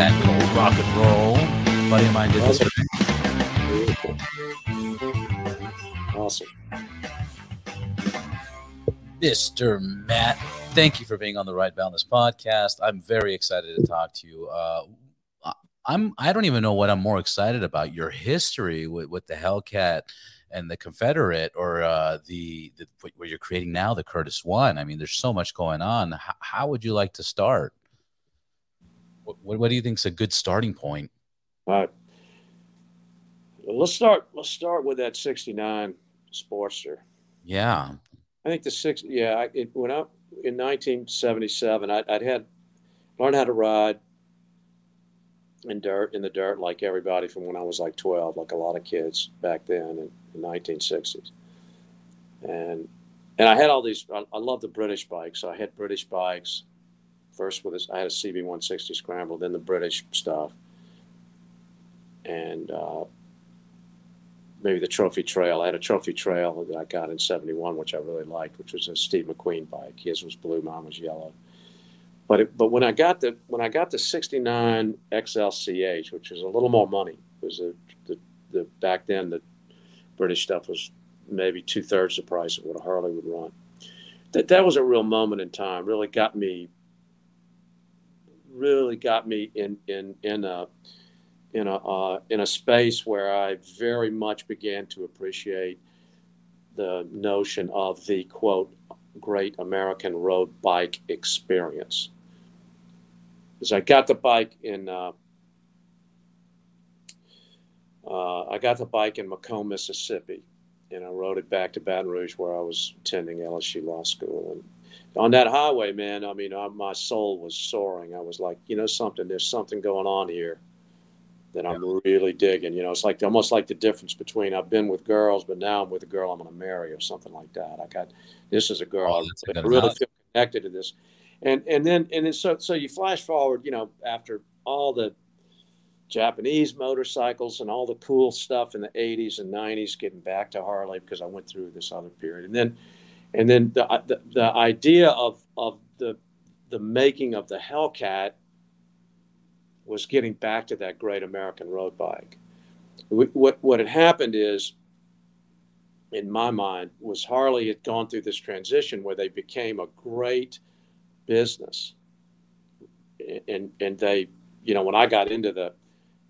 that little rock and roll. A buddy of mine did this for me. Awesome. Mr. Matt, thank you for being on the Right Balance podcast. I'm very excited to talk to you. Uh, I'm I don't even know what I'm more excited about your history with, with the Hellcat and the Confederate or uh, the, the what you're creating now, the Curtiss One. I mean, there's so much going on. How, how would you like to start? What, what, do you think is a good starting point? All right. Well, let's start. Let's start with that '69 Sportster. Yeah. I think the six. Yeah, I, it, when I in 1977, I, I'd had learned how to ride in dirt in the dirt like everybody from when I was like 12, like a lot of kids back then in, the 1960s. And and I had all these. I, I love the British bikes. So I had British bikes. First with this, I had a CB160 Scramble, then the British stuff, and uh, maybe the Trophy Trail. I had a Trophy Trail that I got in '71, which I really liked, which was a Steve McQueen bike. His was blue, mine was yellow but it, but when I got the when I got the '69 XLCH, which was a little more money, was a, the the back then the British stuff was maybe two thirds the price of what a Harley would run. That that was a real moment in time. Really got me. Really got me in in in a in a uh, in a space where I very much began to appreciate the notion of the quote great American road bike experience is I got the bike in uh, uh, I got the bike in McComb, Mississippi, and I rode it back to Baton Rouge where I was attending LSU Law School. And on that highway, man, I mean, I, my soul was soaring. I was like, you know, something. There's something going on here that I'm really digging. You know, it's like almost like the difference between I've been with girls, but now I'm with a girl I'm going to marry or something like that. I got this is a girl. Oh, I really feel connected to this and and then and then so so you flash forward, you know, after all the Japanese motorcycles and all the cool stuff in the 80s and 90s, getting back to Harley because I went through this other period, and then and then the the, the idea of of the the making of the Hellcat was getting back to that great American road bike. What what had happened is, in my mind, was Harley had gone through this transition where they became a great business. And and they, you know, when I got into the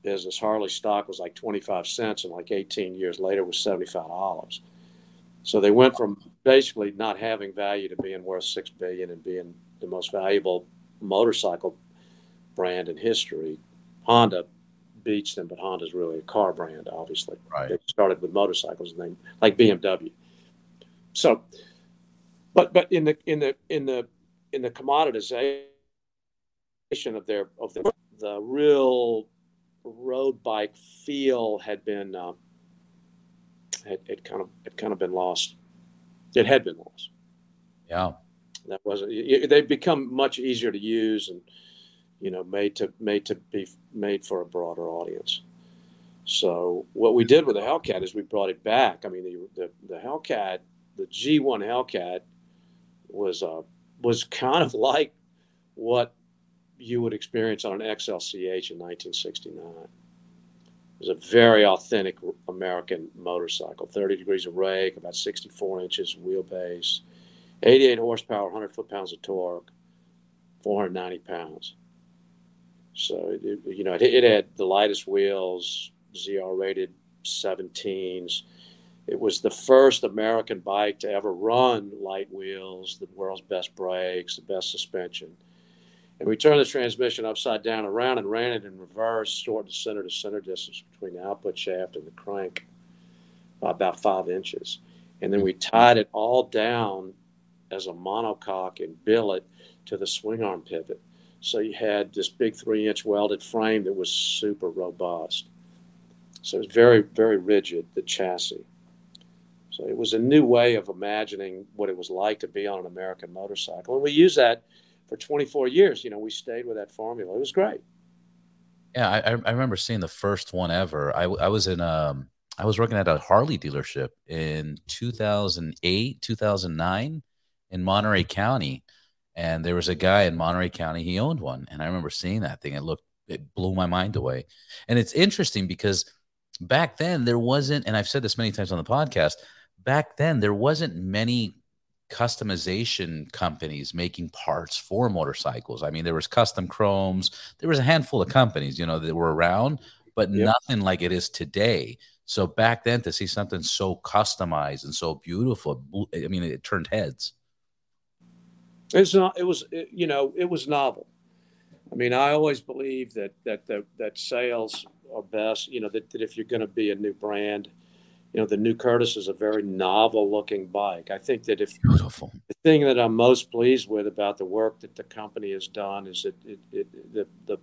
business, Harley stock was like 25 cents, and like 18 years later was 75 dollars. So they went from basically not having value to being worth six billion and being the most valuable motorcycle brand in history. Honda beats them, but Honda's really a car brand, obviously. Right. They started with motorcycles and then like BMW. So, but but in the in the in the in the commoditization of their of the the real road bike feel had been uh, had, had kind of had kind of been lost. It had been lost. Yeah, that wasn't. They've become much easier to use and you know made to made to be made for a broader audience. So what we did with the Hellcat is we brought it back. I mean, the the, the Hellcat, the G1 Hellcat, was a was kind of like what you would experience on an XLCH in 1969. It was a very authentic American motorcycle 30 degrees of rake, about 64 inches wheelbase, 88 horsepower, 100 foot pounds of torque, 490 pounds. So, it, you know, it, it had the lightest wheels, ZR rated 17s it was the first American bike to ever run light wheels, the world's best brakes, the best suspension. And we turned the transmission upside down around and ran it in reverse, stored the center to center distance between the output shaft and the crank by about five inches. And then we tied it all down as a monocoque and billet to the swing arm pivot. So you had this big three inch welded frame that was super robust. So it was very, very rigid, the chassis. So it was a new way of imagining what it was like to be on an American motorcycle. And we used that for 24 years. You know, we stayed with that formula. It was great. Yeah, I, I remember seeing the first one ever. I, I was in um I was working at a Harley dealership in 2008, 2009 in Monterey County, and there was a guy in Monterey County. He owned one, and I remember seeing that thing. It looked it blew my mind away. And it's interesting because back then there wasn't, and I've said this many times on the podcast, back then there wasn't many customization companies making parts for motorcycles. I mean, there was custom chromes, there was a handful of companies, you know, that were around, but yep. nothing like it is today. So back then to see something so customized and so beautiful, I mean, it turned heads. It's not, it was, it, you know, it was novel. I mean, I always believe that, that, that, that sales are best, you know, that, that if you're going to be a new brand, you know, the new Curtiss is a very novel looking bike. I think that if Beautiful. the thing that I'm most pleased with about the work that the company has done is that it, it, the, the,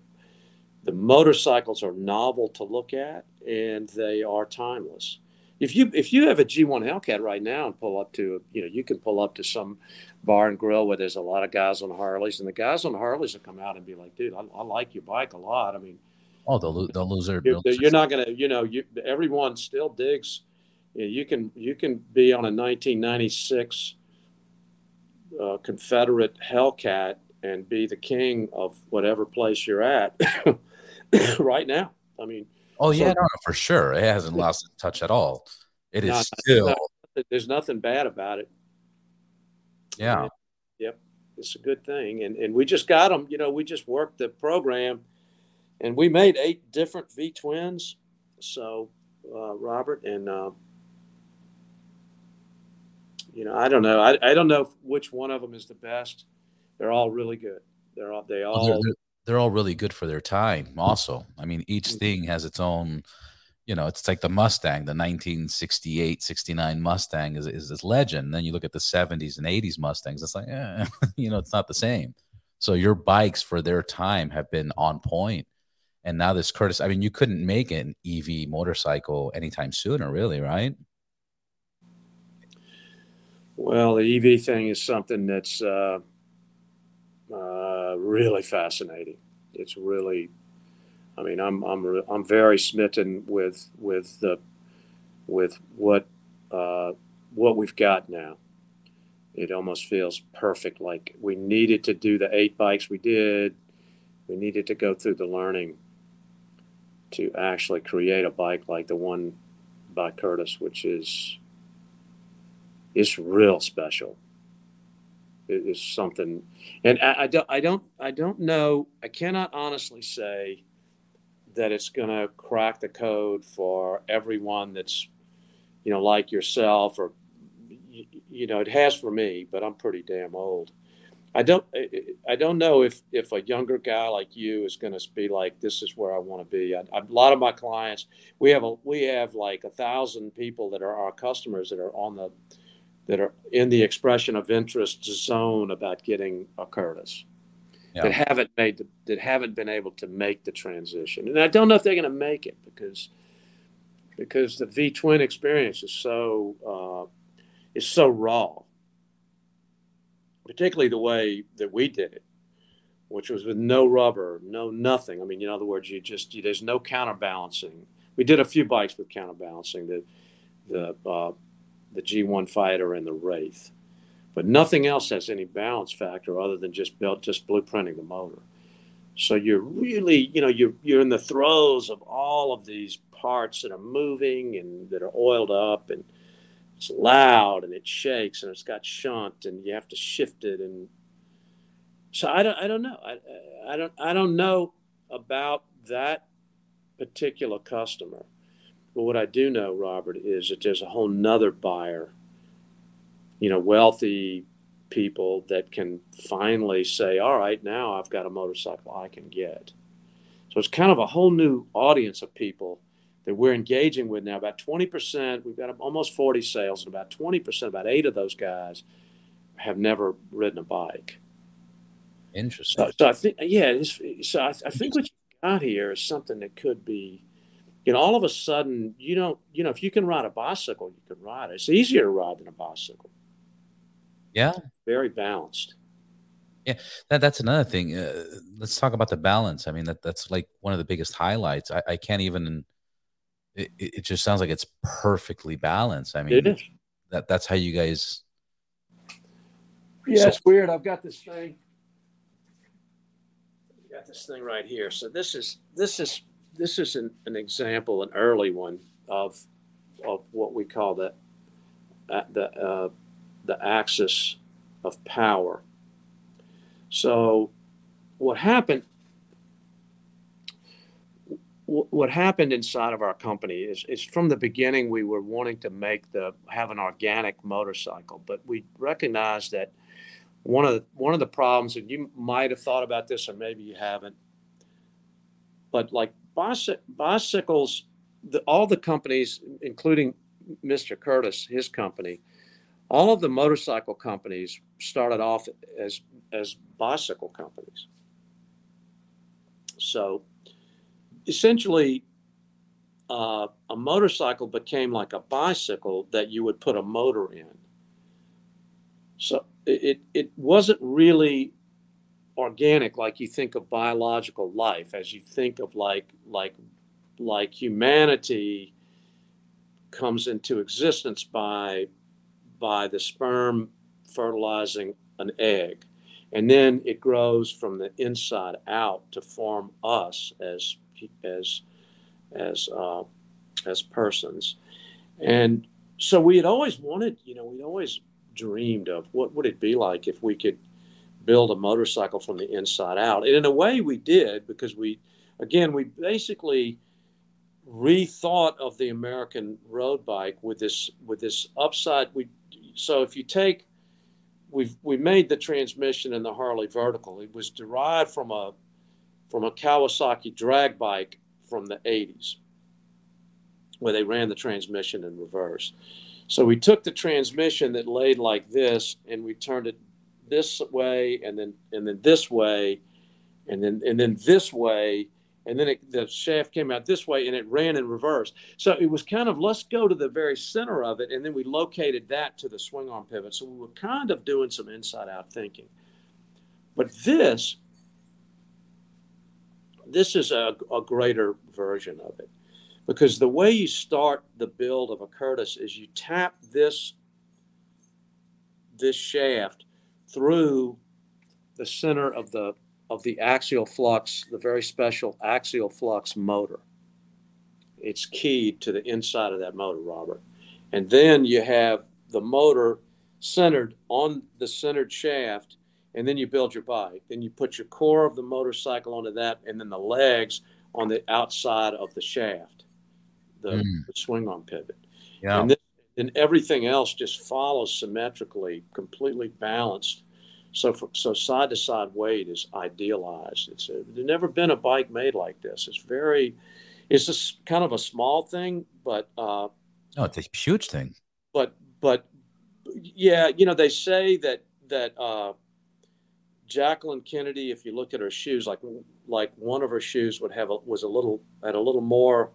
the motorcycles are novel to look at and they are timeless. If you if you have a G1 Hellcat right now and pull up to you know you can pull up to some bar and grill where there's a lot of guys on Harleys and the guys on Harleys will come out and be like, dude, I, I like your bike a lot. I mean, oh, they'll they'll lose their. You're, you're not gonna you know you everyone still digs you can you can be on a 1996 uh, Confederate Hellcat and be the king of whatever place you're at right now. I mean, oh yeah, so, no, for sure, it hasn't lost its touch at all. It is still. Not, there's nothing bad about it. Yeah. And, yep, it's a good thing, and and we just got them. You know, we just worked the program, and we made eight different V twins. So, uh, Robert and. Uh, you know, I don't know. I, I don't know which one of them is the best. They're all really good. They're all they all they're, they're, all really good for their time. Also, I mean, each mm-hmm. thing has its own. You know, it's like the Mustang, the 1968, 69 Mustang is, is this legend. And then you look at the 70s and 80s Mustangs, it's like, eh, you know, it's not the same. So your bikes for their time have been on point. And now this Curtiss, I mean, you couldn't make an EV motorcycle anytime sooner, really, right? Well, the EV thing is something that's uh, uh, really fascinating. It's really, I mean, I'm I'm I'm very smitten with with the with what uh, what we've got now. It almost feels perfect. Like we needed to do the eight bikes we did. We needed to go through the learning to actually create a bike like the one by Curtiss, which is is real special. It is something, and I, I, don't, I don't, I don't know. I cannot honestly say that it's going to crack the code for everyone that's, you know, like yourself, or you, you know, it has for me. But I'm pretty damn old. I don't, I don't know if if a younger guy like you is going to be like, this is where I want to be. A lot of my clients, we have a, we have like a thousand people that are our customers that are on the that are in the expression of interest zone about getting a Curtiss yeah. that haven't made the, that haven't been able to make the transition, and I don't know if they're going to make it because because the V twin experience is so uh, is so raw, particularly the way that we did it, which was with no rubber, no nothing. I mean, in other words, you just you, there's no counterbalancing. We did a few bikes with counterbalancing. The the uh, the G1 Fighter and the Wraith. But nothing else has any balance factor other than just built, just blueprinting the motor. So you're really, you know, you're you're in the throes of all of these parts that are moving and that are oiled up and it's loud and it shakes and it's got shunt and you have to shift it and so I don't I don't know I I don't I don't know about that particular customer but what I do know, Robert, is that there's a whole nother buyer, you know, wealthy people that can finally say, all right, now I've got a motorcycle I can get. So it's kind of a whole new audience of people that we're engaging with now. About 20%, we've got almost 40 sales, and about 20%, about eight of those guys have never ridden a bike. Interesting. So, so I think, yeah, so I, I think what you've got here is something that could be you know, all of a sudden, you don't, you know, if you can ride a bicycle, you can ride it. It's easier to ride than a bicycle. Yeah. Very balanced. Yeah, that, that's another thing. Uh, let's talk about the balance. I mean, that that's like one of the biggest highlights. I, I can't even. It, it just sounds like it's perfectly balanced. I mean, it is. That that's how you guys. Yeah, so, it's weird. I've got this thing. Got this thing right here. So this is this is this is an, an example, an early one of of what we call the uh, the uh, the axis of power. So what happened what happened inside of our company is, is from the beginning we were wanting to make the have an organic motorcycle but we recognized that one of the, one of the problems and you might have thought about this or maybe you haven't but like bicycles the, all the companies including mr curtiss his company all of the motorcycle companies started off as as bicycle companies so essentially uh, a motorcycle became like a bicycle that you would put a motor in. So it, it wasn't really organic like you think of biological life as you think of like like like humanity comes into existence by by the sperm fertilizing an egg. And then it grows from the inside out to form us as as as uh, as persons, and so we had always wanted, you know, we'd always dreamed of what would it be like if we could build a motorcycle from the inside out, and in a way we did because we, again, we basically rethought of the American road bike with this with this upside. We so if you take we've we made the transmission in the Harley vertical. It was derived from a from a Kawasaki drag bike from the 80s where they ran the transmission in reverse. So we took the transmission that laid like this and we turned it this way and then and then this way and then and then this way and then it, the shaft came out this way and it ran in reverse. So it was kind of let's go to the very center of it and then we located that to the swing arm pivot. So we were kind of doing some inside out thinking. But this this is a, a greater version of it because the way you start the build of a Curtiss is you tap this this shaft through the center of the of the axial flux, the very special axial flux motor. It's keyed to the inside of that motor, Robert. And then you have the motor centered on the centered shaft and then you build your bike. Then you put your core of the motorcycle onto that, and then the legs on the outside of the shaft, the, mm. the swing arm pivot. Yeah. And then and everything else just follows symmetrically, completely balanced. So, for, so side to side weight is idealized. It's a, there's never been a bike made like this. It's very, it's just kind of a small thing, but uh, no, it's a huge thing. But but yeah, you know they say that that uh, Jacqueline Kennedy, if you look at her shoes, like like one of her shoes would have a, was a little had a little more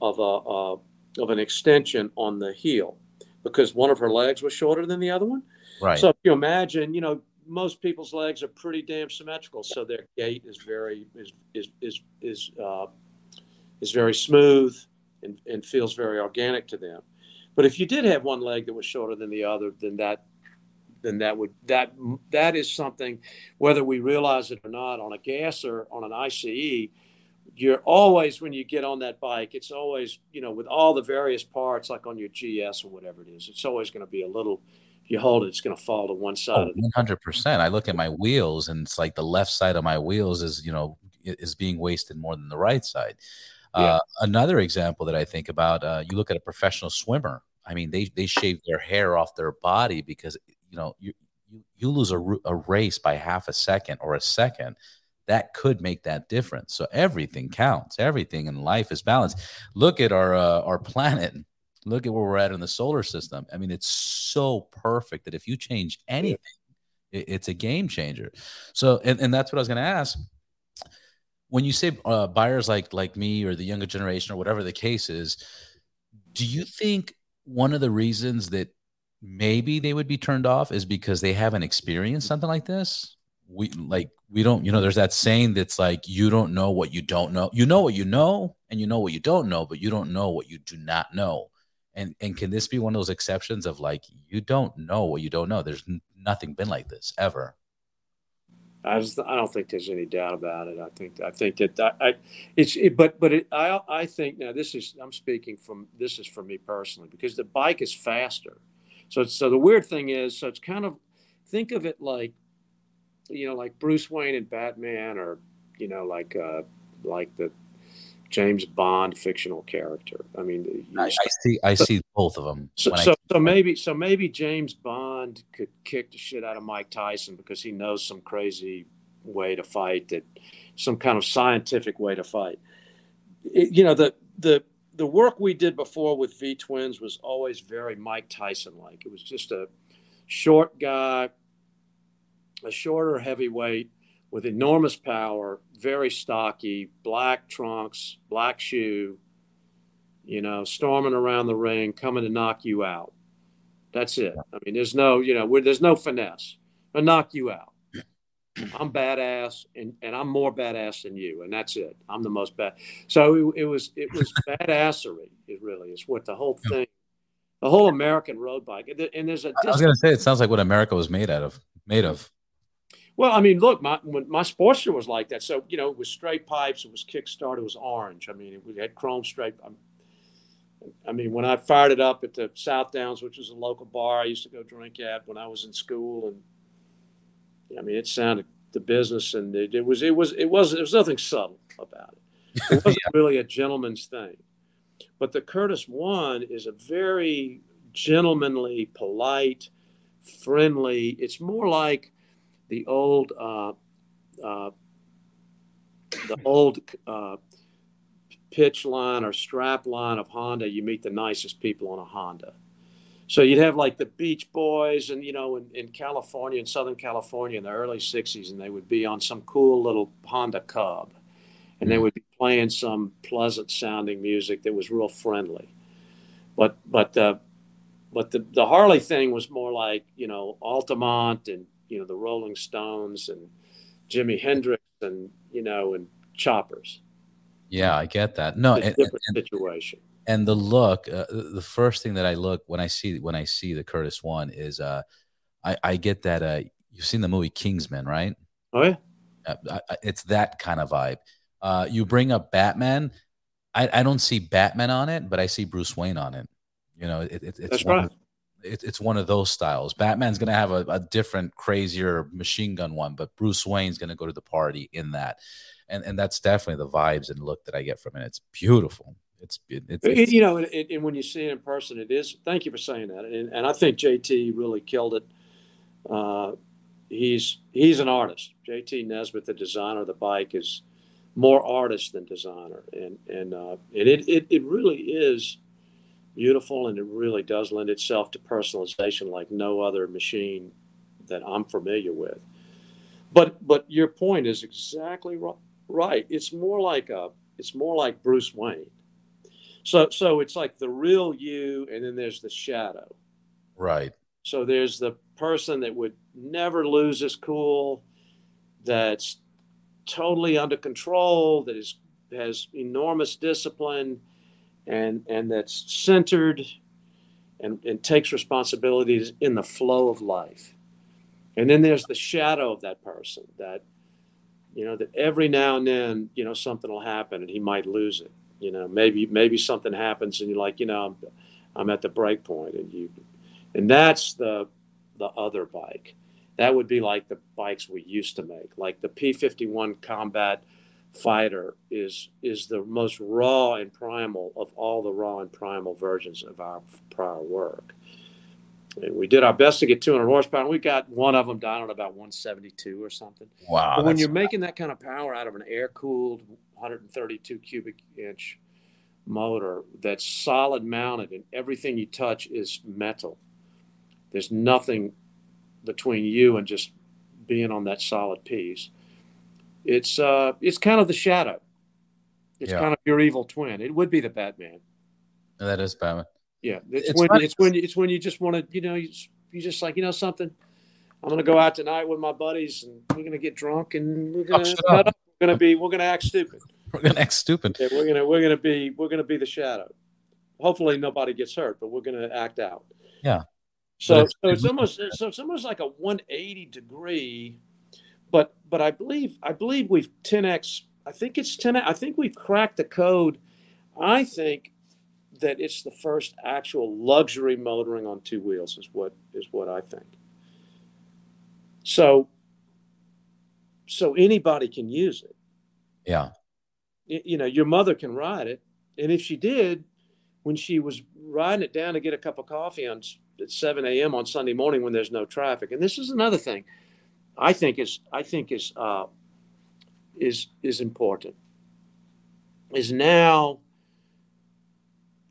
of a uh, of an extension on the heel because one of her legs was shorter than the other one. Right. So if you imagine, you know, most people's legs are pretty damn symmetrical, so their gait is very is is is is uh, is very smooth and, and feels very organic to them. But if you did have one leg that was shorter than the other, then that then that would that that is something whether we realize it or not on a gas or on an ICE you're always when you get on that bike it's always you know with all the various parts like on your GS or whatever it is it's always going to be a little if you hold it it's going to fall to one side. oh, 100% I look at my wheels and it's like the left side of my wheels is you know is being wasted more than the right side. Yeah. uh, another example that I think about uh, you look at a professional swimmer. I mean, they they shave their hair off their body because you know you you, you lose a, a race by half a second or a second that could make that difference. So everything counts. Everything in life is balanced. Look at our uh, our planet. Look at where we're at in the solar system. I mean it's so perfect that if you change anything it, it's a game changer. So and, and that's what i was going to ask. When you say uh, buyers like like me or the younger generation or whatever the case is do you think one of the reasons that maybe they would be turned off is because they haven't experienced something like this. We like we don't, you know, there's that saying that's like you don't know what you don't know. You know what you know and you know what you don't know, but you don't know what you do not know. And and can this be one of those exceptions of like you don't know what you don't know? There's nothing been like this ever. I, just, I don't think there's any doubt about it. I think I think that I, I it's it, but but it, I I think now this is I'm speaking from this is for me personally because the bike is faster. So so the weird thing is so it's kind of think of it like you know like Bruce Wayne and Batman or you know like uh like the James Bond fictional character. I mean, I, I see, I see both of them. So, so, so, maybe, so maybe James Bond could kick the shit out of Mike Tyson because he knows some crazy way to fight, that some kind of scientific way to fight. It, you know, the the the work we did before with V Twins was always very Mike Tyson like. It was just a short guy, a shorter heavyweight with enormous power, very stocky, black trunks, black shoe, you know, storming around the ring, coming to knock you out. That's it. I mean, there's no, you know, there's no finesse. I knock you out. I'm badass, and, and I'm more badass than you, and that's it. I'm the most bad. So it, it was it was badassery. It really is what the whole thing, the whole American road bike. And there's a. I was going to say it sounds like what America was made out of. Made of. Well, I mean, look, my my Sportster was like that. So you know, it was straight pipes. It was kickstart. It was orange. I mean, it had chrome straight. Um, I mean, when I fired it up at the South Downs, which was a local bar I used to go drink at when I was in school, and I mean, it sounded the business, and it, it was it was it was there was nothing subtle about it. It wasn't yeah. really a gentleman's thing. But the Curtiss One is a very gentlemanly, polite, friendly. It's more like the old uh, uh, the old uh, pitch line or strap line of Honda, you meet the nicest people on a Honda. So you'd have like the Beach Boys, and you know, in, in California, in Southern California, in the early '60s, and they would be on some cool little Honda Cub, and they mm-hmm. would be playing some pleasant-sounding music that was real friendly. But but uh, but the the Harley thing was more like you know Altamont and you know the Rolling Stones and Jimi Hendrix and you know and choppers. Yeah, I get that. No, and, different and, situation. And the look, uh, the first thing that I look when I see when I see the Curtiss one is, uh, I, I get that. Uh, you've seen the movie Kingsman, right? Oh yeah. Uh, I, it's that kind of vibe. Uh, you bring up Batman. I, I don't see Batman on it, but I see Bruce Wayne on it. You know, it, it, it's That's right it, it's one of those styles. Batman's going to have a, a, different, crazier machine gun one, but Bruce Wayne's going to go to the party in that, and and that's definitely the vibes and look that I get from it. It's beautiful. It's, it, it's, it's you know, and, and, when you see it in person, it is. Thank you for saying that, and, and I think JT really killed it. Uh, he's he's an artist. JT Nesbitt, the designer of the bike, is more artist than designer, and and uh, and it, it it really is beautiful and it really does lend itself to personalization like no other machine that I'm familiar with. But but your point is exactly right. It's more like a it's more like Bruce Wayne. So so it's like the real you and then there's the shadow. Right. So there's the person that would never lose his cool that's totally under control that is has enormous discipline and and that's centered and, and takes responsibilities in the flow of life. And then there's the shadow of that person that, you know, that every now and then, you know, something will happen and he might lose it. You know, maybe maybe something happens and you're like, you know, I'm, I'm at the break point and you, and that's the the other bike. That would be like the bikes we used to make, like the P51 Combat fighter is is the most raw and primal of all the raw and primal versions of our prior work. And we did our best to get 200 horsepower. And we got one of them down at about 172 or something. Wow! But when you're making that kind of power out of an air-cooled 132 cubic inch motor that's solid mounted, and everything you touch is metal. There's nothing between you and just being on that solid piece it's uh, it's kind of the shadow. It's yeah. kind of your evil twin. It would be the Batman. That is Batman. Yeah, it's, it's when it's when it's when you just want to, you know, you, you just like, you know, something. I'm gonna go out tonight with my buddies, and we're gonna get drunk, and we're gonna oh, we're gonna be we're gonna act stupid. We're gonna act stupid. Yeah, we're gonna we're gonna be we're gonna be the shadow. Hopefully, nobody gets hurt, but we're gonna act out. Yeah. So, so it's almost so it's almost like a 180 degree but but I believe I believe we've 10x. I think it's 10. I think we've cracked the code. I think that it's the first actual luxury motoring on two wheels is what is what I think. So so anybody can use it. Yeah. You know, your mother can ride it, and if she did, when she was riding it down to get a cup of coffee on at 7 a.m. on Sunday morning when there's no traffic, and this is another thing, I think is I think is uh, is is important. Is now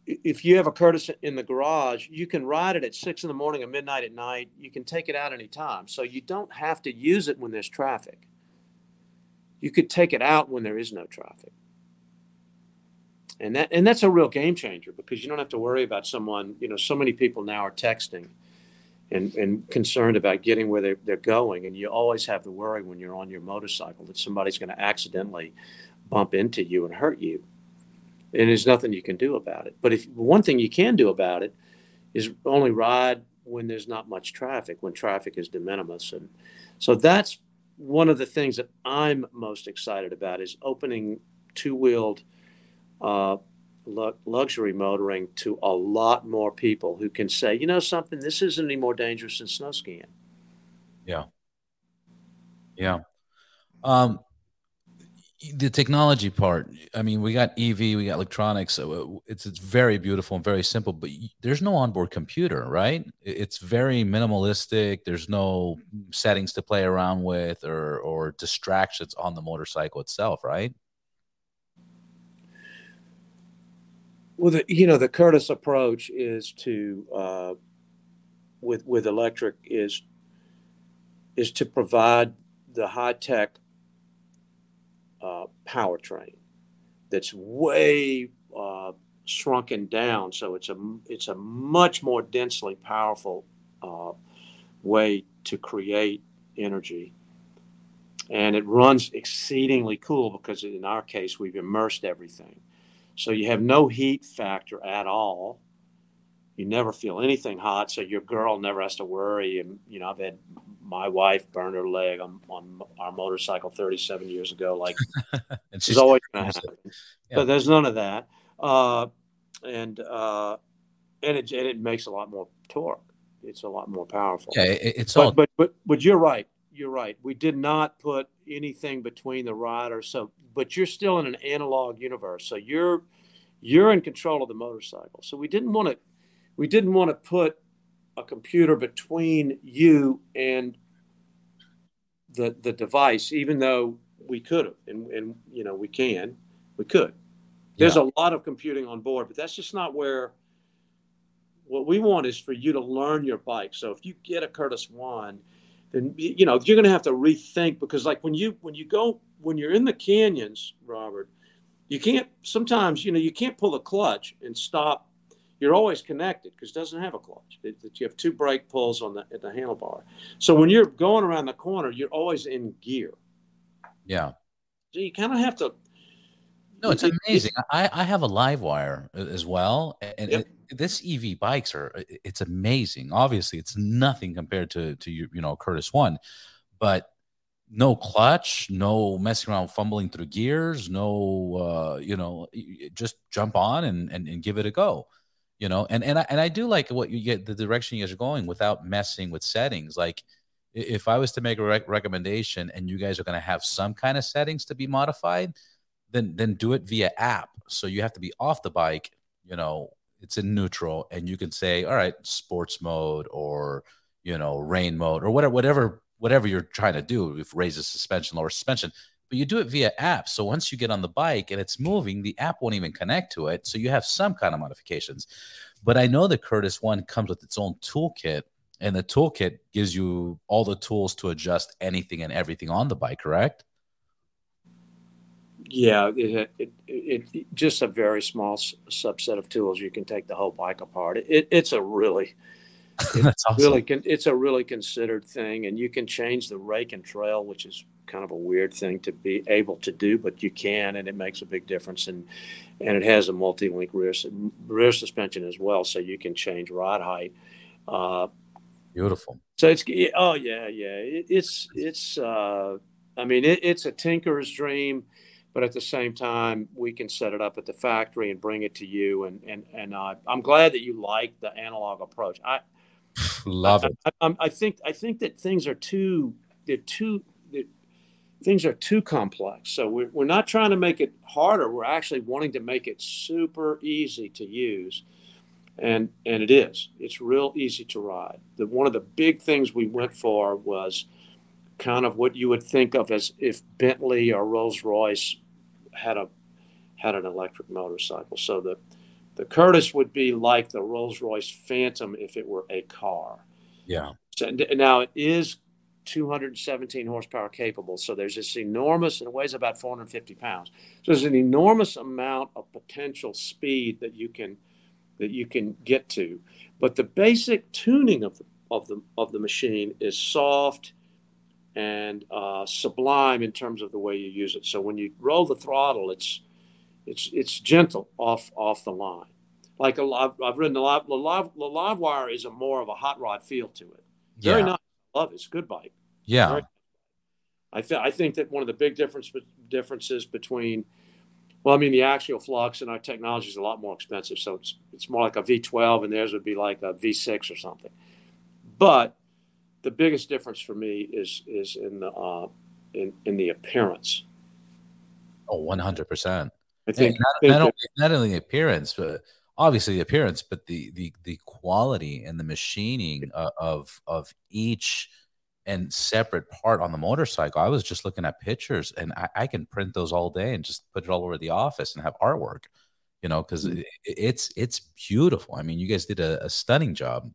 if you have a Curtiss in the garage, you can ride it at six in the morning or midnight at night. You can take it out anytime. So you don't have to use it when there's traffic. You could take it out when there is no traffic. And that and that's a real game changer because you don't have to worry about someone, you know, so many people now are texting and, and concerned about getting where they're, they're going. And you always have the worry when you're on your motorcycle that somebody's going to accidentally bump into you and hurt you and there's nothing you can do about it. But if one thing you can do about it is only ride when there's not much traffic, when traffic is de minimis, and so that's one of the things that I'm most excited about is opening two-wheeled uh, luxury motoring to a lot more people who can say, you know, something, this isn't any more dangerous than snow skiing. Yeah. Yeah. Um, the technology part i mean we got ev we got electronics so it's it's very beautiful and very simple but there's no onboard computer right it's very minimalistic there's no settings to play around with or or distractions on the motorcycle itself right well the you know the curtiss approach is to uh, with with electric is is to provide the high tech uh, powertrain that's way uh, shrunken down. So it's a it's a much more densely powerful uh, way to create energy, and it runs exceedingly cool because in our case we've immersed everything. So you have no heat factor at all. You never feel anything hot, so your girl never has to worry. And you know, I've had my wife burn her leg on, on our motorcycle 37 years ago. Like it's always going to happen, yeah. but there's none of that. Uh, and, uh, and it, and it makes a lot more torque. It's a lot more powerful. Yeah. It, it's but, all, but, but, but you're right. You're right. We did not put anything between the rider. So, but you're still in an analog universe. So you're, you're in control of the motorcycle. So we didn't want to, we didn't want to put a computer between you and the the device, even though we could have, and, and you know we can, we could. There's yeah. a lot of computing on board, but that's just not where. What we want is for you to learn your bike. So if you get a Curtiss One, then you know you're going to have to rethink because like when you when you go when you're in the canyons, Robert, you can't sometimes you know you can't pull the clutch and stop you're always connected because it doesn't have a clutch. It, it, you have two brake pulls on the at the handlebar. So when you're going around the corner, you're always in gear. Yeah. So you kind of have to. No, it's amazing. I, I have a LiveWire uh, as well, and yep. it, this EV bikes are it's amazing. Obviously, it's nothing compared to to you know Curtiss One, but no clutch, no messing around fumbling through gears, no uh, you know, just jump on and, and and give it a go you know? And and I, and I do like what you get the direction you guys are going without messing with settings. Like if i was to make a rec- recommendation and you guys are going to have some kind of settings to be modified then then do it via app. So you have to be off the bike you know it's in neutral and you can say all right sports mode or you know rain mode or whatever whatever whatever you're trying to do if raise the suspension lower suspension but you do it via app. So once you get on the bike and it's moving, the app won't even connect to it. So you have some kind of modifications. But I know the Curtiss one comes with its own toolkit, and the toolkit gives you all the tools to adjust anything and everything on the bike, correct? Yeah, it, it, it, it just a very small subset of tools. You can take the whole bike apart. It, it's a really, That's awesome. really, it's a really considered thing, and you can change the rake and trail, which is kind of a weird thing to be able to do, but you can, and it makes a big difference. And and it has a multi-link rear rear suspension as well, so you can change rod height. Uh, Beautiful. So it's oh yeah yeah it, it's it's uh, I mean it, it's a tinker's dream, but at the same time we can set it up at the factory and bring it to you and and and uh, I'm glad that you like the analog approach. I love it. I, I, I think I think that things are too they're too they're, things are too complex. So we're, we're not trying to make it harder. We're actually wanting to make it super easy to use and and it is. It's real easy to ride. The one of the big things we went for was kind of what you would think of as if Bentley or Rolls Royce had a had an electric motorcycle. So the the Curtiss would be like the Rolls Royce Phantom if it were a car. Yeah. So, now it is 217 horsepower capable. So there's this enormous, and it weighs about 450 pounds. So there's an enormous amount of potential speed that you can that you can get to. But the basic tuning of the, of the, of the machine is soft and uh, sublime in terms of the way you use it. So when you roll the throttle, it's, it's, it's gentle off, off the line. Like a, I've, I've ridden a lot. the live, the LiveWire is a more of a hot rod feel to it. Very Yeah. nice. Love it. It's a good bike. Yeah. Very- I, th- I think that one of the big difference differences between, well, I mean, the axial flux and our technology is a lot more expensive. So it's, it's more like a V12 and theirs would be like a V6 or something. But the biggest difference for me is, is in the, uh, in, in the appearance. Oh, 100%. I think, not, I think not, only, not only the appearance, but obviously the appearance, but the the the quality and the machining of of, of each and separate part on the motorcycle. I was just looking at pictures, and I, I can print those all day and just put it all over the office and have artwork. You know, because it, it's it's beautiful. I mean, you guys did a, a stunning job.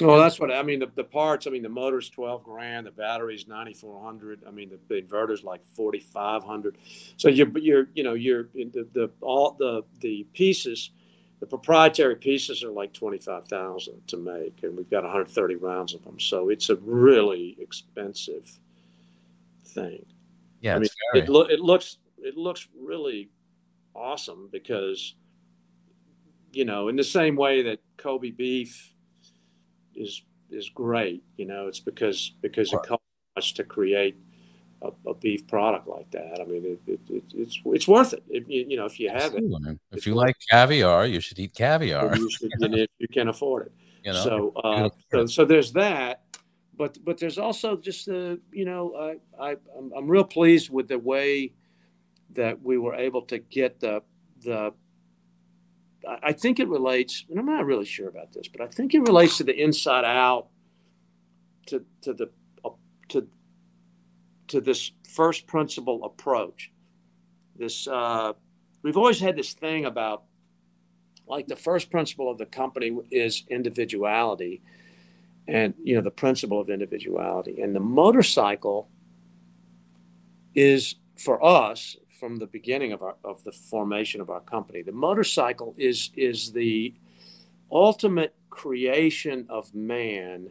Well, that's what I mean. The, the parts, I mean, the motor's twelve grand, the battery's ninety four hundred. I mean, the, the inverter's like forty five hundred. So you're, you're, you know, you're the, the all the the pieces, the proprietary pieces are like twenty five thousand to make, and we've got one hundred thirty rounds of them. So it's a really expensive thing. Yeah, I mean, it, lo- it looks it looks really awesome because you know in the same way that Kobe beef is is great you know it's because because it costs much to create a, a beef product like that. I mean it, it, it, it's it's worth it. If you, you know if you have it if you like caviar, you should eat caviar. you, should, and if you can afford it. You know, so, uh, so so there's that but but there's also just the you know I, I I'm, I'm real pleased with the way that we were able to get the the I- think it relates and I'm not really sure about this but I think it relates to the inside out to to the uh, to to this first principle approach. This uh, we've always had this thing about like the first principle of the company is individuality and you know the principle of individuality. And the motorcycle is for us from the beginning of our of the formation of our company the motorcycle is is the ultimate creation of man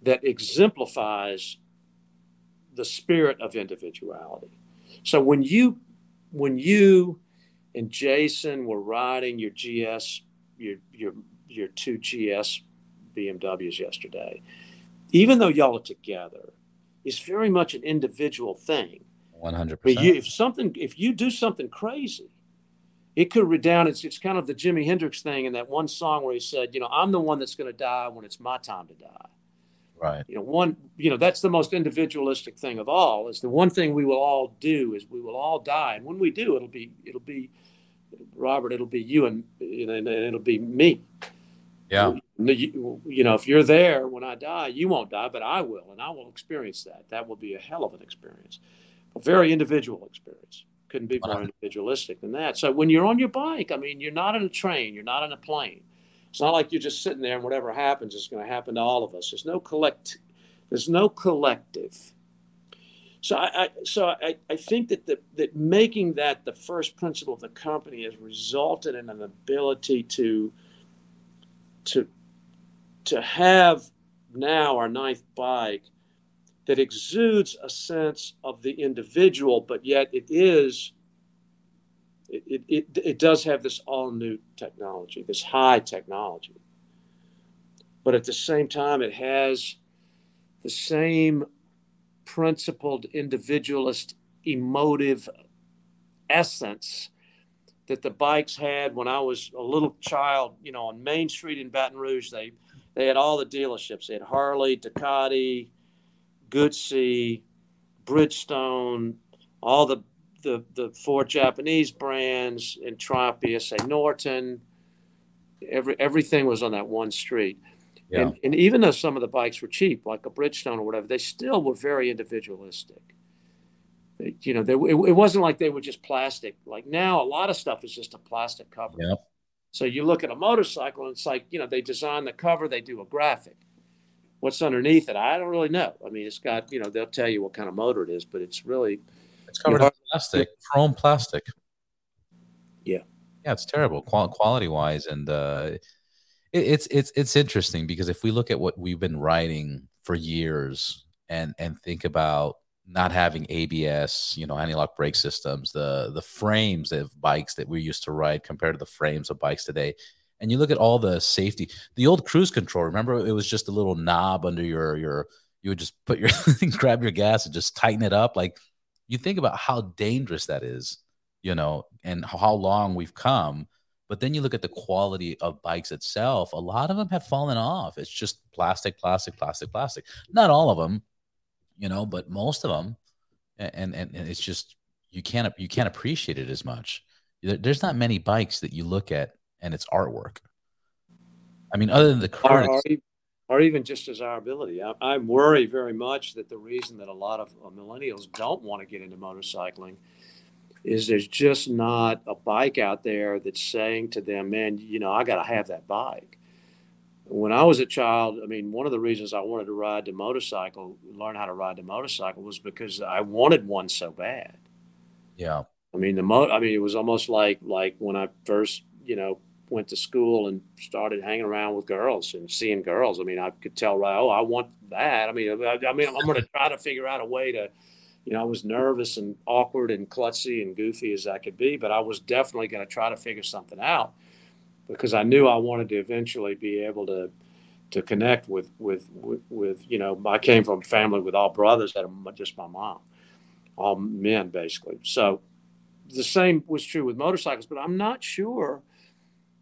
that exemplifies the spirit of individuality so when you when you and Jason were riding your GS, your your your two GS BMWs yesterday. Even though y'all are together, it's very much an individual thing. One hundred But percent. you, if something, if you do something crazy, it could redound. It's it's kind of the Jimi Hendrix thing in that one song where he said, you know, I'm the one that's going to die when it's my time to die Right. you know one you know that's the most individualistic thing of all is the one thing we will all do is we will all die and when we do it'll be it'll be robert it'll be you and you know, and it'll be me Yeah. you, you know if you're there when i die you won't die but i will and i will experience that that will be a hell of an experience a very individual experience couldn't be more individualistic than that so when you're on your bike i mean you're not in a train you're not in a plane it's not like you're just sitting there and whatever happens is going to happen to all of us. There's no collect. There's no collective. So I, I so I, I think that the, that making that the first principle of the company has resulted in an ability to to to have now our ninth bike that exudes a sense of the individual, but yet it is it, it, it, does have this all new technology, this high technology. but at the same time, it has the same principled, individualist, emotive essence that the bikes had when I was a little child. You know, on Main Street in Baton Rouge, they they had all the dealerships. They had Harley, Ducati, Goodsey, Bridgestone, all the the the four Japanese brands in Triumph, BSA Norton. Every everything was on that one street. Yeah. And, and even though some of the bikes were cheap, like a Bridgestone or whatever, they still were very individualistic. You know, they, it, it, wasn't like they were just plastic. Like now, a lot of stuff is just a plastic cover. Yep. So you look at a motorcycle, and it's like you know they design the cover, they do a graphic. What's underneath it? I don't really know. I mean, it's got you know they'll tell you what kind of motor it is, but it's really it's covered in plastic, chrome plastic. Yeah, yeah, it's terrible quality wise, and uh, it, it's it's it's interesting because if we look at what we've been writing for years and and think about not having ABS, you know, anti-lock brake systems, the the frames of bikes that we used to ride compared to the frames of bikes today. And you look at all the safety, the old cruise control. Remember, it was just a little knob under your your. You would just put your grab your gas and just tighten it up. Like you think about how dangerous that is, you know, and how long we've come. But then you look at the quality of bikes itself. A lot of them have fallen off. It's just plastic, plastic, plastic, plastic. Not all of them, you know, but most of them, and and, and it's just you can't you can't appreciate it as much. There's not many bikes that you look at and it's artwork. I mean, other than the or, or, even just desirability. I, I worry very much that the reason that a lot of uh, millennials don't want to get into motorcycling is there's just not a bike out there that's saying to them, "Man, you know, I got to have that bike." when I was a child, I mean, one of the reasons I wanted to ride the motorcycle, learn how to ride the motorcycle, was because I wanted one so bad. Yeah. I mean, the mo. I mean, it was almost like like when I first, you know, went to school and started hanging around with girls and seeing girls. I mean, I could tell right. Oh, I want that. I mean, I, I mean, I'm going to try to figure out a way to. You know, I was nervous and awkward and klutzy and goofy as I could be, but I was definitely going to try to figure something out because I knew I wanted to eventually be able to to connect with with with, with you know I came from a family with all brothers that are just my mom, all men basically. So the same was true with motorcycles, but I'm not sure,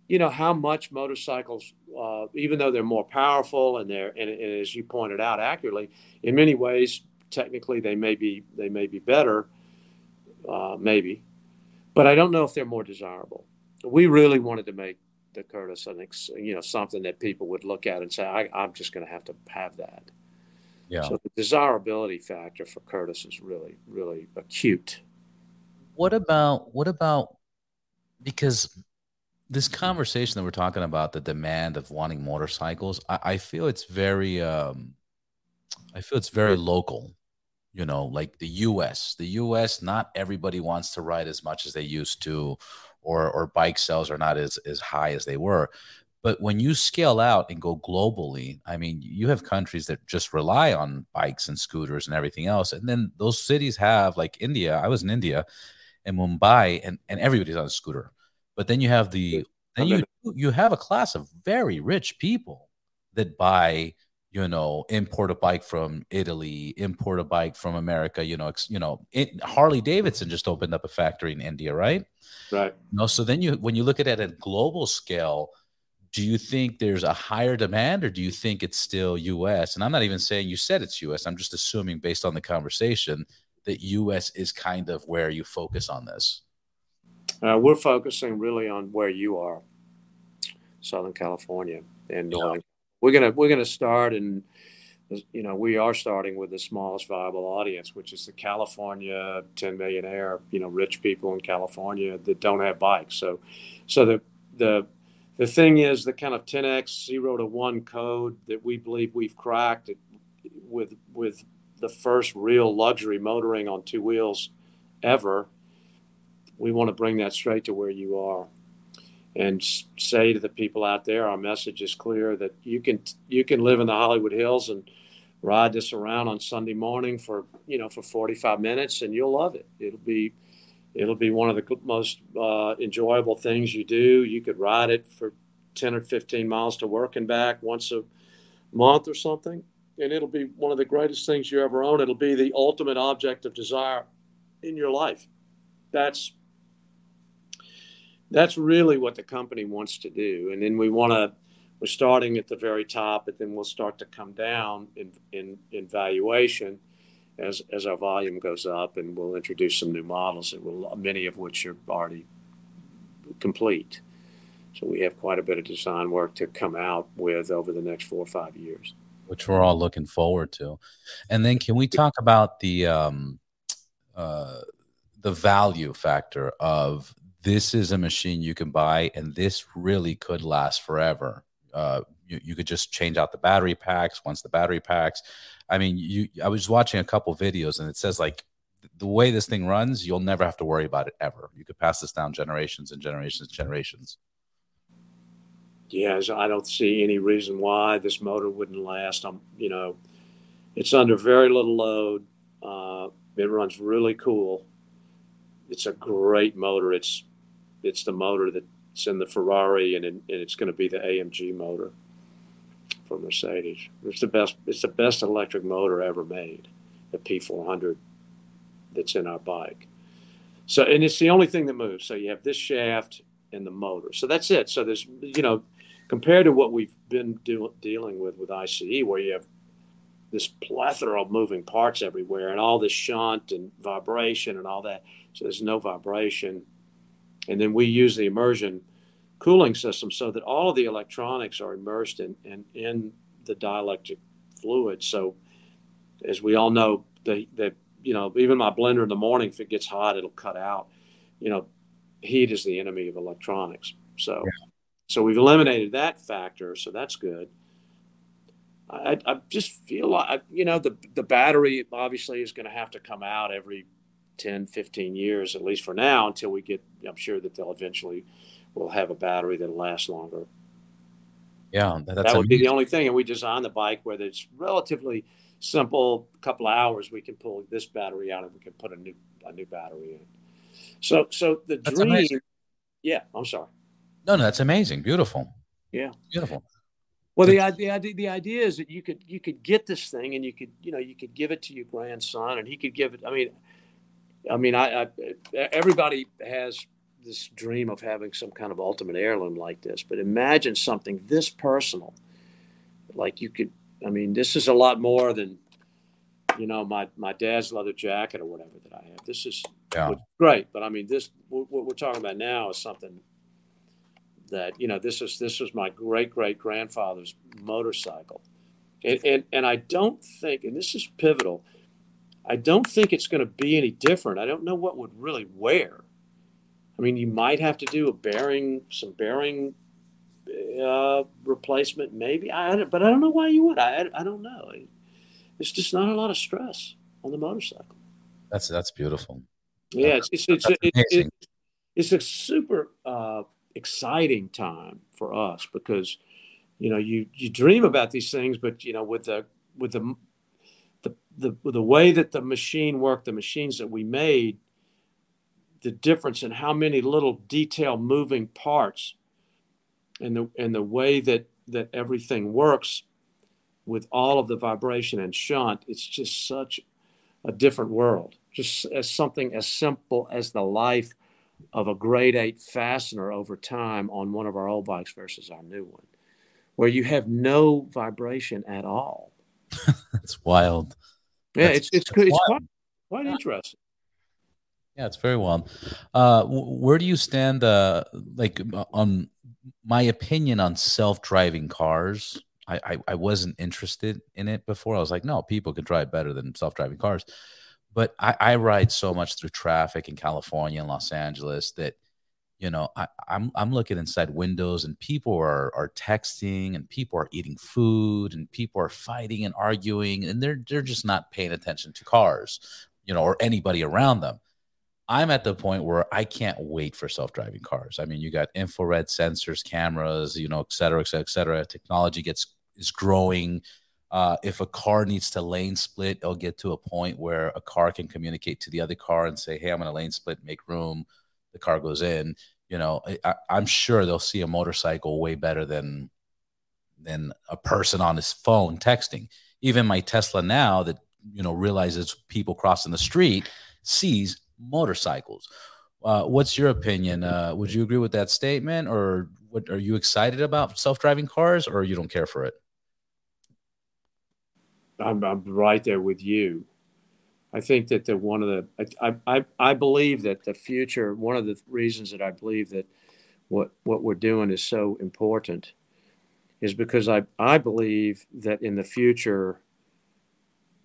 you know, how much motorcycles, uh, even though they're more powerful and they're and, and as you pointed out accurately, in many ways technically they may be they may be better, uh, maybe, but I don't know if they're more desirable. We really wanted to make the Curtiss an ex, you know something that people would look at and say, I, am just going to have to have that. Yeah. So the desirability factor for Curtiss is really really acute. What about what about because this conversation that we're talking about the demand of wanting motorcycles, I, I feel it's very um, I feel it's very local you know like the us the us not everybody wants to ride as much as they used to or or bike sales are not as as high as they were. But when you scale out and go globally, I mean, you have countries that just rely on bikes and scooters and everything else. And then those cities have like India. I was in India and Mumbai and, and everybody's on a scooter. But then you have the then you you have a class of very rich people that buy you know, import a bike from Italy, import a bike from America. You know, you know, it, Harley Davidson just opened up a factory in India, right? Right. You know, so then you, when you look at it at a global scale, do you think there's a higher demand, or do you think it's still U.S.? And I'm not even saying you said it's U.S. I'm just assuming based on the conversation that U.S. is kind of where you focus on this. Uh, we're focusing really on where you are, Southern California and Northern. We're gonna we're gonna start and you know we are starting with the smallest viable audience which is the california 10 millionaire you know rich people in california that don't have bikes. So so the the the thing is the kind of 10x 0 to 1 code that we believe we've cracked with with the first real luxury motoring on two wheels ever we want to bring that straight to where you are and say to the people out there, our message is clear that you can you can live in the Hollywood Hills and ride this around on Sunday morning for you know for 45 minutes, and you'll love it. It'll be it'll be one of the most uh, enjoyable things you do. You could ride it for 10 or 15 miles to work and back once a month or something, and it'll be one of the greatest things you ever own. It'll be the ultimate object of desire in your life. That's that's really what the company wants to do. And then we want to we're starting at the very top, but then we'll start to come down in in, in valuation as as our volume goes up, and we'll introduce some new models that will many of which are already complete. So we have quite a bit of design work to come out with over the next four or five years, which we're all looking forward to. And then, can we talk about the um, uh, the value factor of this is a machine you can buy, and this really could last forever. Uh, you, you could just change out the battery packs once the battery packs. I mean, you. I was watching a couple videos, and it says like the way this thing runs, you'll never have to worry about it ever. You could pass this down generations and generations and generations. Yes, I don't see any reason why this motor wouldn't last. I'm, you know, it's under very little load. Uh, it runs really cool. It's a great motor. It's it's the motor that's in the Ferrari, and, it, and it's going to be the AMG motor for Mercedes. It's the best. It's the best electric motor ever made, the P400 that's in our bike. So, and it's the only thing that moves. So you have this shaft and the motor. So that's it. So there's, you know, compared to what we've been do, dealing with with ICE, where you have this plethora of moving parts everywhere and all this shunt and vibration and all that. So there's no vibration. And then we use the immersion cooling system so that all of the electronics are immersed in, in, in the dielectric fluid. So as we all know, the, the you know, even my blender in the morning, if it gets hot, it'll cut out. You know, heat is the enemy of electronics. So, yeah. so we've eliminated that factor. So that's good. I, I just feel like, you know, the, the battery obviously is going to have to come out every 10, 15 years, at least for now, until we get, I'm sure that they'll eventually will have a battery that'll last longer. Yeah, that would amazing. be the only thing. And we design the bike where it's relatively simple a couple of hours we can pull this battery out and we can put a new a new battery in so so the that's dream amazing. yeah i'm sorry no no that's amazing beautiful yeah beautiful well the idea the idea is that you could you could get this thing and you could you know you could give it to your grandson and he could give it i mean i mean i, I everybody has this dream of having some kind of ultimate heirloom like this but imagine something this personal like you could I mean, this is a lot more than, you know, my, my dad's leather jacket or whatever that I have. This is yeah. great, but I mean, this what we're talking about now is something that you know this is this was my great great grandfather's motorcycle, and, and and I don't think, and this is pivotal. I don't think it's going to be any different. I don't know what would really wear. I mean, you might have to do a bearing, some bearing uh, replacement, maybe. I, but I don't know why you would. I, I don't know. It's just not a lot of stress on the motorcycle. That's that's beautiful. Yeah, it's it's it's, it's, it's, a super uh, exciting time for us because you know you you dream about these things, but you know with the with the the the, way that the machine worked, the machines that we made, the difference in how many little detail moving parts and the and the way that that everything works with all of the vibration and shunt, it's just such a different world. Just as something as simple as the life of a grade eight fastener over time on one of our old bikes versus our new one, where you have no vibration at all. That's wild. Yeah, That's, it's it's, it's quite, quite interesting. Yeah, it's very wild. Uh, where do you stand, uh, like on my opinion on self-driving cars I, I, I wasn't interested in it before i was like no people can drive better than self-driving cars but I, I ride so much through traffic in california and los angeles that you know I, I'm, I'm looking inside windows and people are, are texting and people are eating food and people are fighting and arguing and they're they're just not paying attention to cars you know or anybody around them I'm at the point where I can't wait for self-driving cars. I mean, you got infrared sensors, cameras, you know, et cetera, et cetera, et cetera. Technology gets is growing. Uh, if a car needs to lane split, it'll get to a point where a car can communicate to the other car and say, "Hey, I'm going to lane split, make room." The car goes in. You know, I, am sure they'll see a motorcycle way better than than a person on his phone texting. Even my Tesla now that you know realizes people crossing the street sees motorcycles. Uh, what's your opinion? Uh, would you agree with that statement, or what, are you excited about self-driving cars, or you don't care for it? I'm, I'm right there with you. I think that the one of the I, I I believe that the future one of the reasons that I believe that what what we're doing is so important is because I I believe that in the future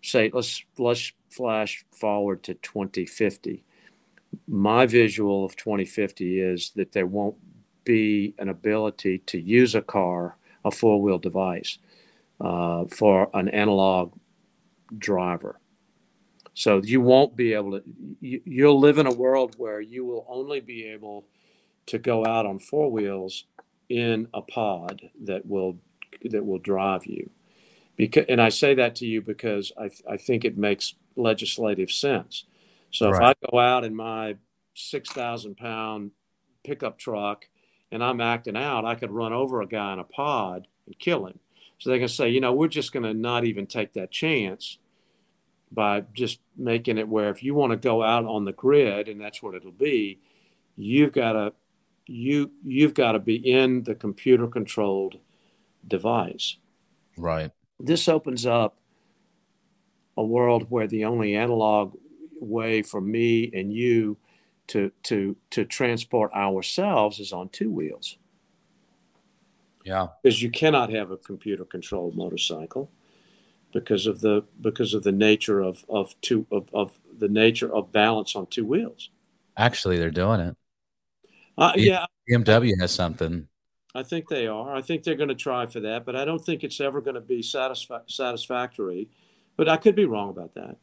say let's let's flash forward to 2050 my visual of 2050 is that there won't be an ability to use a car a four-wheel device uh, for an analog driver so you won't be able to, you, you'll live in a world where you will only be able to go out on four wheels in a pod that will that will drive you. Because, and I say that to you because I, I think it makes legislative sense. So right. if I go out in my 6,000 pound pickup truck and I'm acting out, I could run over a guy in a pod and kill him. So they can say, you know, we're just going to not even take that chance by just making it where if you want to go out on the grid and that's what it'll be you've got to you you've got to be in the computer controlled device. Right. This opens up a world where the only analog way for me and you to to to transport ourselves is on two wheels. Yeah. Because you cannot have a computer controlled motorcycle because of the because of the nature of of two of, of the nature of balance on two wheels. Actually, they're doing it. Uh, yeah, BMW has something. I think they are. I think they're going to try for that, but I don't think it's ever going to be satisfa- satisfactory. But I could be wrong about that.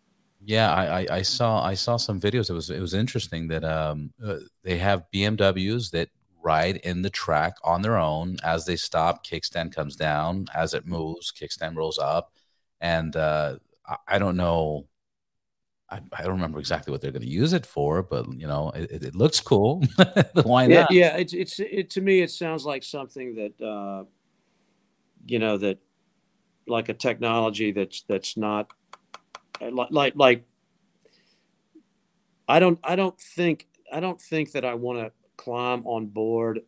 Yeah, I, I, I, saw I saw some videos. It was it was interesting that um uh, they have BMWs that ride in the track on their own. As they stop, kickstand comes down. As it moves, kickstand rolls up and uh, I, don't know. I, I, don't remember exactly what they're going to use it for, but you know, it, it looks cool. Why not? Yeah, yeah, it's it's it to me. It sounds like something that uh, you know that like a technology that's that's not like like like I don't I don't think I don't think that I want to climb on board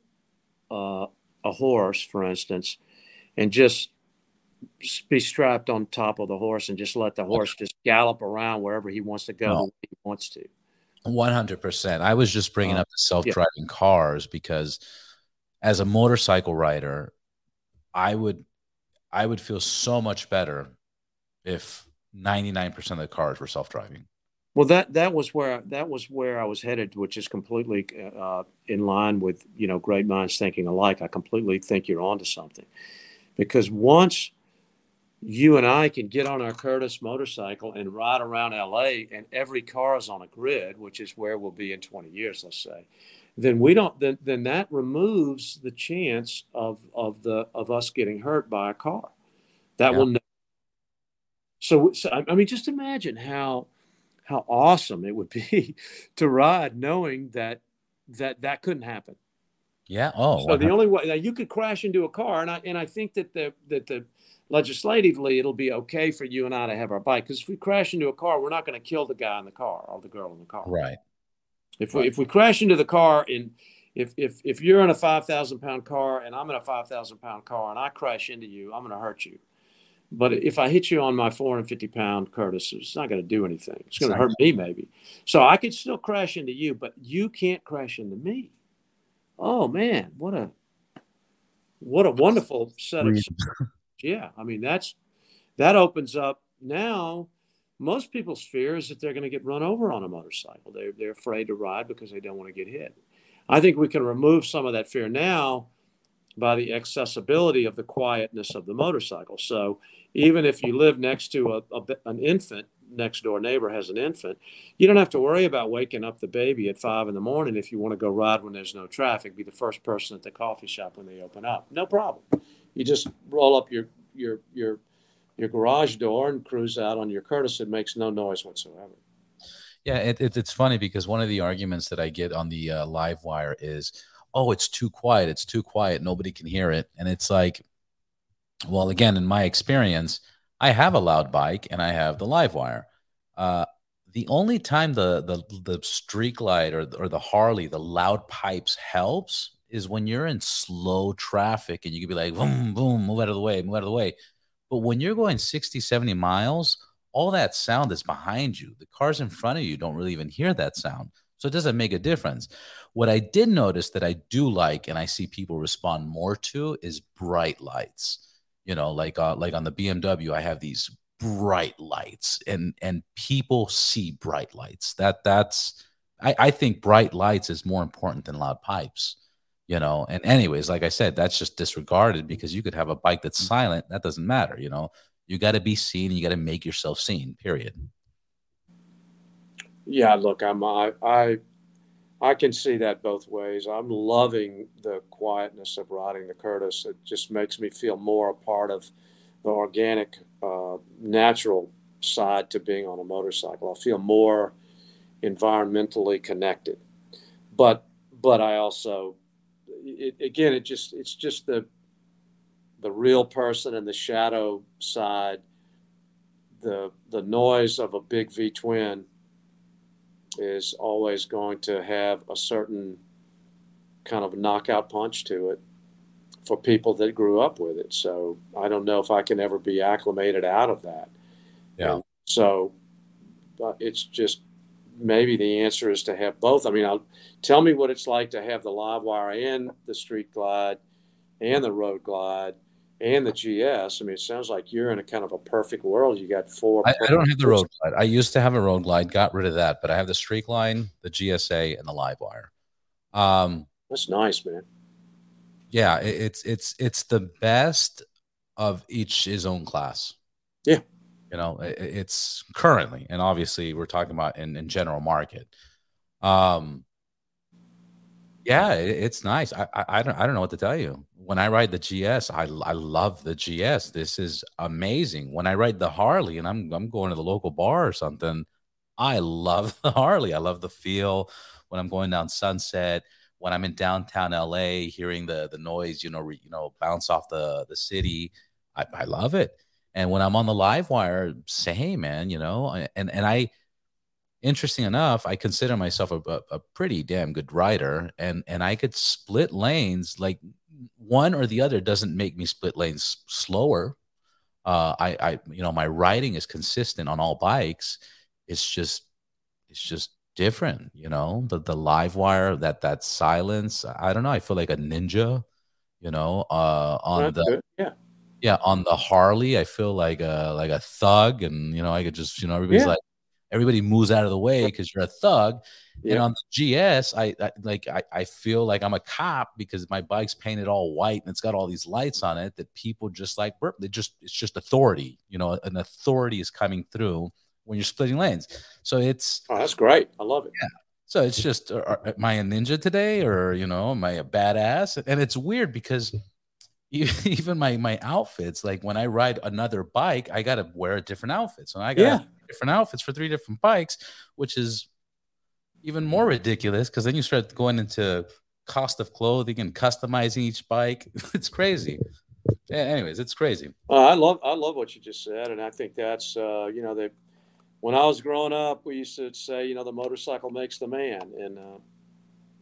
uh, a horse, for instance, and just be strapped on top of the horse and just let the horse just gallop around wherever he wants to go no. he wants to. One hundred percent. I was just bringing uh, up the self-driving yeah. cars because, as a motorcycle rider, I would, I would feel so much better if ninety-nine percent of the cars were self-driving. Well, that that was where that was where I was headed, which is completely uh, in line with you know great minds thinking alike. I completely think you're onto something, because once you and I can get on our Curtiss motorcycle and ride around LA, and every car is on a grid, which is where we'll be in 20 years, let's say. Then we don't. Then, then that removes the chance of of the of us getting hurt by a car. That yeah. will. So, so I mean, just imagine how how awesome it would be to ride knowing that that that couldn't happen. Yeah. Oh. So the only way now you could crash into a car, and I and I think that the that the legislatively, it'll be okay for you and I to have our bike. Because if we crash into a car, we're not going to kill the guy in the car or the girl in the car. Right. If we if we crash into the car and if if if you're in a five thousand pound car and I'm in a five thousand pound car and I crash into you, I'm going to hurt you. But if I hit you on my 450 pound Curtiss, it's not going to do anything. It's going to hurt me maybe. So I could still crash into you, but you can't crash into me. Oh man, what a what a wonderful set of yeah, I mean that's that opens up now. Most people's fear is that they're going to get run over on a motorcycle. They're they're afraid to ride because they don't want to get hit. I think we can remove some of that fear now by the accessibility of the quietness of the motorcycle. So even if you live next to a, a, an infant, next door neighbor has an infant, you don't have to worry about waking up the baby at five in the morning if you want to go ride when there's no traffic. Be the first person at the coffee shop when they open up. No problem you just roll up your your your your garage door and cruise out on your Curtiss. It makes no noise whatsoever. Yeah, it, it, it's funny because one of the arguments that I get on the uh, LiveWire is, "Oh, it's too quiet. It's too quiet. Nobody can hear it." And it's like, Well, again, in my experience, I have a loud bike and I have the LiveWire. Uh, the only time the the the street light or or the Harley, the loud pipes helps is when you're in slow traffic and you can be like boom boom move out of the way move out of the way. But when you're going 60 70 miles, all that sound is behind you. The cars in front of you don't really even hear that sound. So it doesn't make a difference. What I did notice that I do like and I see people respond more to is bright lights. You know, like uh, like on the BMW, I have these bright lights and and people see bright lights. That that's I, I think bright lights is more important than loud pipes. You know, and anyways, like I said, that's just disregarded because you could have a bike that's silent. That doesn't matter. You know, you got to be seen. You got to make yourself seen. Period. Yeah, look, I'm I, I I can see that both ways. I'm loving the quietness of riding the Curtiss. It just makes me feel more a part of the organic, uh, natural side to being on a motorcycle. I feel more environmentally connected. But but I also, it, again, it just it's just the the real person and the shadow side, the the noise of a big V twin is always going to have a certain kind of knockout punch to it for people that grew up with it. So I don't know if I can ever be acclimated out of that. Yeah. And so uh, it's just maybe the answer is to have both. I mean, I'll tell me what it's like to have the LiveWire and the street glide and the road glide and the GS. I mean, it sounds like you're in a kind of a perfect world. You got four. I, I don't have the road glide. I used to have a road glide, got rid of that, but I have the street line, the GSA, and the LiveWire. Um, That's nice, man. Yeah, it, it's it's it's the best of each his own class. Yeah, you know, it, it's currently, and obviously, we're talking about in in general market. Um, yeah, it, it's nice. I, I I don't I don't know what to tell you when I ride the GS, I, I love the GS. This is amazing. When I ride the Harley and I'm I'm going to the local bar or something, I love the Harley. I love the feel when I'm going down Sunset, when I'm in downtown LA, hearing the the noise, you know, re, you know, bounce off the the city. I, I love it. And when I'm on the LiveWire, same man, you know, and and I interesting enough, I consider myself a, a, a, pretty damn good rider, and and I could split lanes like one or the other doesn't make me split lanes slower. Uh, I, I, you know, my riding is consistent on all bikes. It's just, it's just different. You know, the the LiveWire, that that silence. I don't know. I feel like a ninja. You know, uh, on That's the good. yeah. Yeah, on the Harley, I feel like a like a thug, and you know, I could just, you know, everybody's yeah. like, everybody moves out of the way because you're a thug. Yeah. And on the GS, I, I like I, I feel like I'm a cop because my bike's painted all white and it's got all these lights on it that people just like burp. They just it's just authority. You know, an authority is coming through when you're splitting lanes. So it's oh, that's great. I love it. Yeah. So it's just, uh, uh, am I a ninja today, or you know, am I a badass? And it's weird because even my my outfits, like when I ride another bike, I got to wear a different outfit. So I got yeah. different outfits for three different bikes, which is even more ridiculous because then you start going into cost of clothing and customizing each bike. it's crazy. Yeah, anyways, it's crazy. Uh, I love I love what you just said, and I think that's uh, you know that when I was growing up, we used to say you know the motorcycle makes the man, and uh,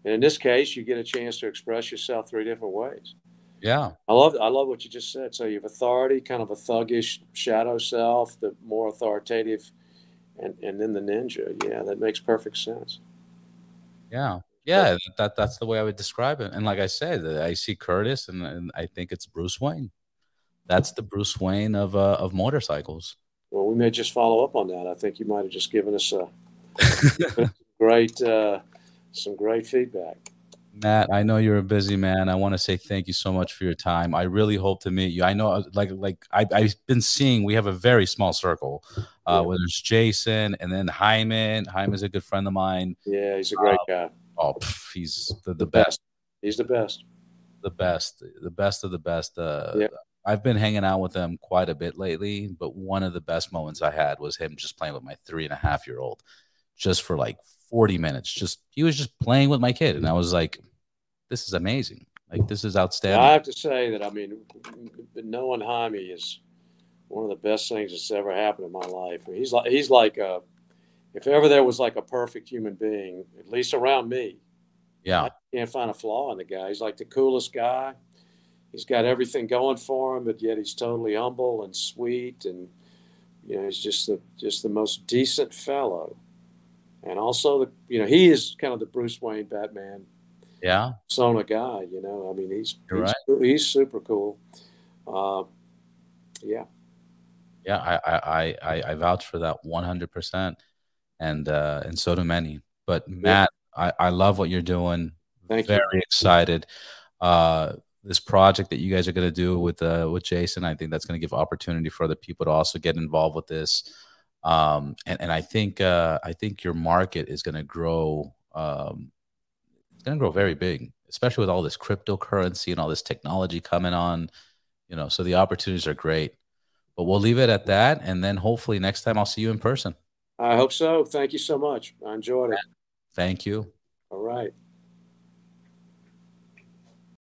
and in this case, you get a chance to express yourself three different ways. Yeah, I love I love what you just said. So you have authority, kind of a thuggish shadow self, the more authoritative, and and then the ninja. Yeah, that makes perfect sense. Yeah, yeah, that that's the way I would describe it. And like I said, I see Curtiss, and, and I think it's Bruce Wayne. That's the Bruce Wayne of uh, of motorcycles. Well, we may just follow up on that. I think you might have just given us a great uh, some great feedback. Matt, I know you're a busy man. I want to say thank you so much for your time. I really hope to meet you. I know, like, like I, have been seeing, we have a very small circle. Uh, yeah. Whether it's Jason and then Hyman. Hyman's a good friend of mine. Yeah, he's a great uh, guy. Oh, pff, he's the, the best. He's the best. The best, the best of the best. Uh, yeah. I've been hanging out with him quite a bit lately, but one of the best moments I had was him just playing with my three and a half year old, just for like 40 minutes. Just he was just playing with my kid, and I was like, "This is amazing." Like this is outstanding. I have to say that I mean, knowing Jaime is one of the best things that's ever happened in my life. I mean, he's like he's like a, if ever there was like a perfect human being, at least around me. Yeah, I can't find a flaw in the guy. He's like the coolest guy. He's got everything going for him, but yet he's totally humble and sweet, and you know he's just the just the most decent fellow. And also, the you know he is kind of the Bruce Wayne Batman yeah Sona guy. You know, I mean, he's he's, right. he's super cool. Uh, yeah, yeah I, I i i vouch for that 100% and uh and so do many but matt i i love what you're doing Thank you. very excited uh this project that you guys are going to do with uh with jason i think that's going to give opportunity for other people to also get involved with this um and and i think uh i think your market is going to grow um it's going to grow very big especially with all this cryptocurrency and all this technology coming on you know so the opportunities are great but we'll leave it at that and then hopefully next time i'll see you in person I hope so. Thank you so much. I enjoyed it. thank you All right.